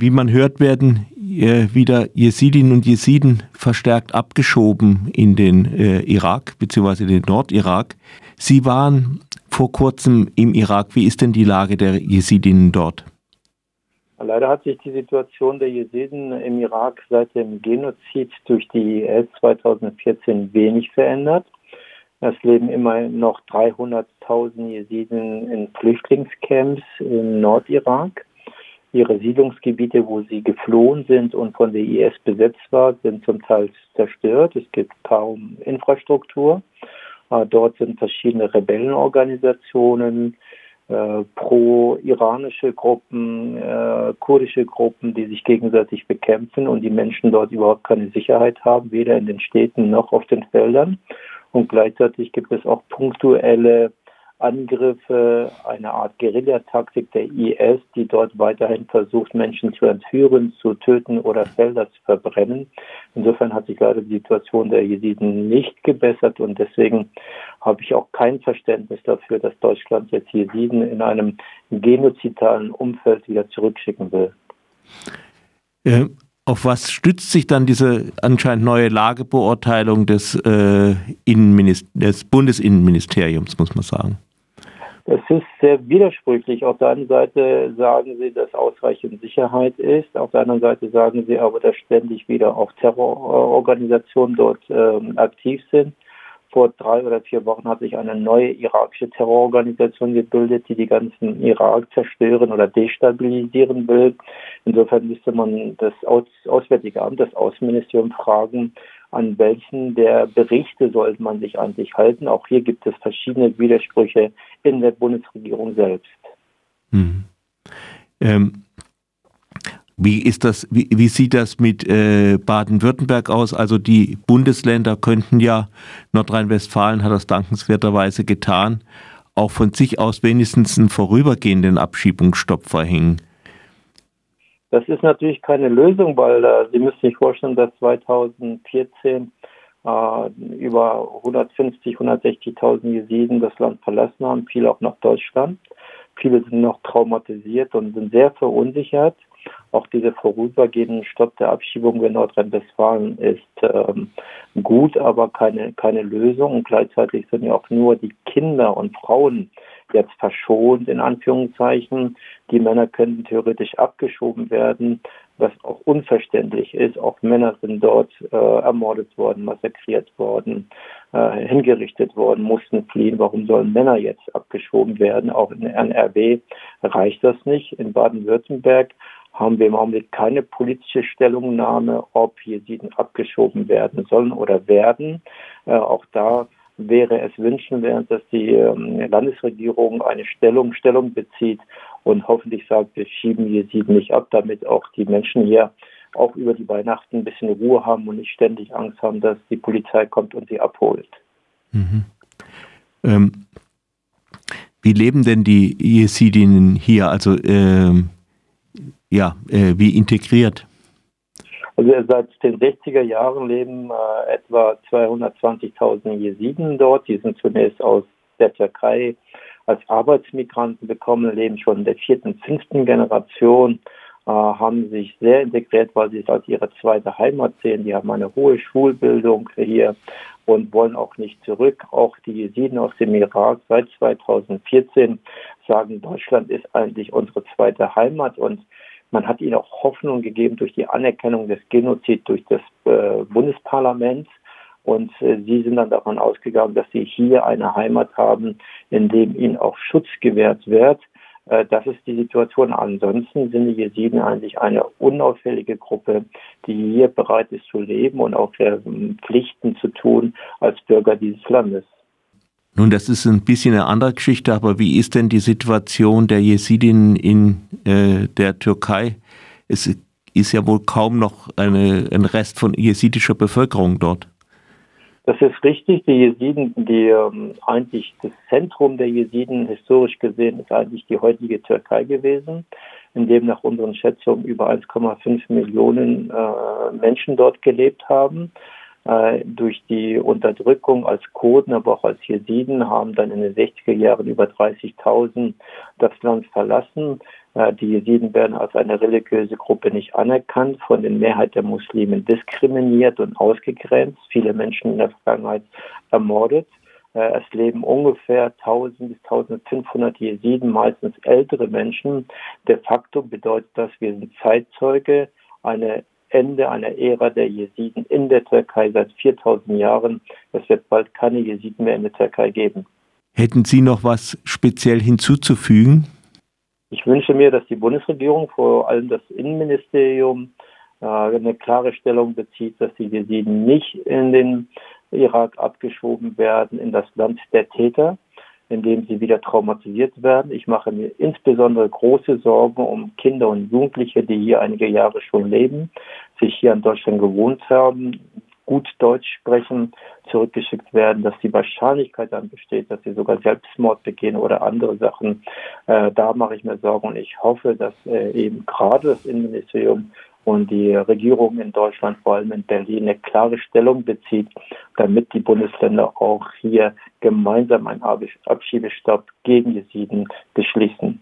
Wie man hört, werden äh, wieder Jesidinnen und Jesiden verstärkt abgeschoben in den äh, Irak bzw. den Nordirak. Sie waren vor kurzem im Irak. Wie ist denn die Lage der Jesidinnen dort? Leider hat sich die Situation der Jesiden im Irak seit dem Genozid durch die IS 2014 wenig verändert. Es leben immer noch 300.000 Jesiden in Flüchtlingscamps im Nordirak. Ihre Siedlungsgebiete, wo sie geflohen sind und von der IS besetzt war, sind zum Teil zerstört. Es gibt kaum Infrastruktur. Äh, dort sind verschiedene Rebellenorganisationen, äh, pro-iranische Gruppen, äh, kurdische Gruppen, die sich gegenseitig bekämpfen und die Menschen dort überhaupt keine Sicherheit haben, weder in den Städten noch auf den Feldern. Und gleichzeitig gibt es auch punktuelle Angriffe, eine Art Guerillataktik der IS, die dort weiterhin versucht, Menschen zu entführen, zu töten oder Felder zu verbrennen. Insofern hat sich leider die Situation der Jesiden nicht gebessert und deswegen habe ich auch kein Verständnis dafür, dass Deutschland jetzt Jesiden in einem genozidalen Umfeld wieder zurückschicken will. Äh, auf was stützt sich dann diese anscheinend neue Lagebeurteilung des, äh, des Bundesinnenministeriums, muss man sagen? Es ist sehr widersprüchlich. Auf der einen Seite sagen sie, dass ausreichend Sicherheit ist. Auf der anderen Seite sagen sie aber, dass ständig wieder auch Terrororganisationen dort ähm, aktiv sind. Vor drei oder vier Wochen hat sich eine neue irakische Terrororganisation gebildet, die die ganzen Irak zerstören oder destabilisieren will. Insofern müsste man das Aus Auswärtige Amt, das Außenministerium fragen, an welchen der Berichte sollte man sich eigentlich halten. Auch hier gibt es verschiedene Widersprüche in der Bundesregierung selbst. Hm. Ähm, wie ist das, wie, wie sieht das mit äh, Baden-Württemberg aus? Also die Bundesländer könnten ja, Nordrhein-Westfalen hat das dankenswerterweise getan, auch von sich aus wenigstens einen vorübergehenden Abschiebungsstopp verhängen. Das ist natürlich keine Lösung, weil äh, Sie müssen sich vorstellen, dass 2014 äh, über 150, 160.000 Jesiden das Land verlassen haben, viele auch nach Deutschland. Viele sind noch traumatisiert und sind sehr verunsichert. Auch dieser vorübergehende Stopp der Abschiebung in Nordrhein-Westfalen ist ähm, gut, aber keine, keine Lösung. Und gleichzeitig sind ja auch nur die Kinder und Frauen jetzt verschont, in Anführungszeichen. Die Männer könnten theoretisch abgeschoben werden, was auch unverständlich ist. Auch Männer sind dort äh, ermordet worden, massakriert worden, äh, hingerichtet worden, mussten fliehen. Warum sollen Männer jetzt abgeschoben werden? Auch in NRW reicht das nicht. In Baden-Württemberg haben wir im Augenblick keine politische Stellungnahme, ob Jesiden abgeschoben werden sollen oder werden. Äh, auch da wäre es wünschenswert, dass die ähm, Landesregierung eine Stellung, Stellung bezieht und hoffentlich sagt, wir schieben Jesiden nicht ab, damit auch die Menschen hier auch über die Weihnachten ein bisschen Ruhe haben und nicht ständig Angst haben, dass die Polizei kommt und sie abholt. Mhm. Ähm, wie leben denn die Jesidinnen hier? Also ähm, ja, äh, wie integriert? Also seit den 60er Jahren leben äh, etwa 220.000 Jesiden dort. Die sind zunächst aus der Türkei als Arbeitsmigranten bekommen, leben schon in der vierten, fünften Generation, äh, haben sich sehr integriert, weil sie es als ihre zweite Heimat sehen. Die haben eine hohe Schulbildung hier und wollen auch nicht zurück. Auch die Jesiden aus dem Irak seit 2014 sagen, Deutschland ist eigentlich unsere zweite Heimat und man hat ihnen auch Hoffnung gegeben durch die Anerkennung des Genozids durch das äh, Bundesparlament. Und äh, sie sind dann davon ausgegangen, dass sie hier eine Heimat haben, in dem ihnen auch Schutz gewährt wird. Äh, das ist die Situation. Ansonsten sind die Jesiden eigentlich eine unauffällige Gruppe, die hier bereit ist zu leben und auch Pflichten zu tun als Bürger dieses Landes. Nun, das ist ein bisschen eine andere Geschichte, aber wie ist denn die Situation der Jesidinnen in äh, der Türkei? Es ist ja wohl kaum noch eine, ein Rest von jesidischer Bevölkerung dort. Das ist richtig. Die Jesiden, die ähm, eigentlich das Zentrum der Jesiden historisch gesehen ist eigentlich die heutige Türkei gewesen, in dem nach unseren Schätzungen über 1,5 Millionen äh, Menschen dort gelebt haben. Äh, durch die Unterdrückung als Kurden, aber auch als Jesiden haben dann in den 60er Jahren über 30.000 das Land verlassen. Äh, die Jesiden werden als eine religiöse Gruppe nicht anerkannt, von den Mehrheit der Muslimen diskriminiert und ausgegrenzt, viele Menschen in der Vergangenheit ermordet. Äh, es leben ungefähr 1000 bis 1500 Jesiden, meistens ältere Menschen. De facto bedeutet das, wir sind Zeitzeuge eine Ende einer Ära der Jesiden in der Türkei seit 4000 Jahren. Es wird bald keine Jesiden mehr in der Türkei geben. Hätten Sie noch was speziell hinzuzufügen? Ich wünsche mir, dass die Bundesregierung, vor allem das Innenministerium, äh, eine klare Stellung bezieht, dass die Jesiden nicht in den Irak abgeschoben werden, in das Land der Täter, in dem sie wieder traumatisiert werden. Ich mache mir insbesondere große Sorgen um Kinder und Jugendliche, die hier einige Jahre schon leben, sich hier in Deutschland gewohnt haben, gut Deutsch sprechen, zurückgeschickt werden, dass die Wahrscheinlichkeit dann besteht, dass sie sogar Selbstmord begehen oder andere Sachen. Äh, da mache ich mir Sorgen und ich hoffe, dass äh, eben gerade das Innenministerium und die Regierung in Deutschland, vor allem in Berlin, eine klare Stellung bezieht, damit die Bundesländer auch hier gemeinsam einen Abschiebestopp gegen die Sieden beschließen.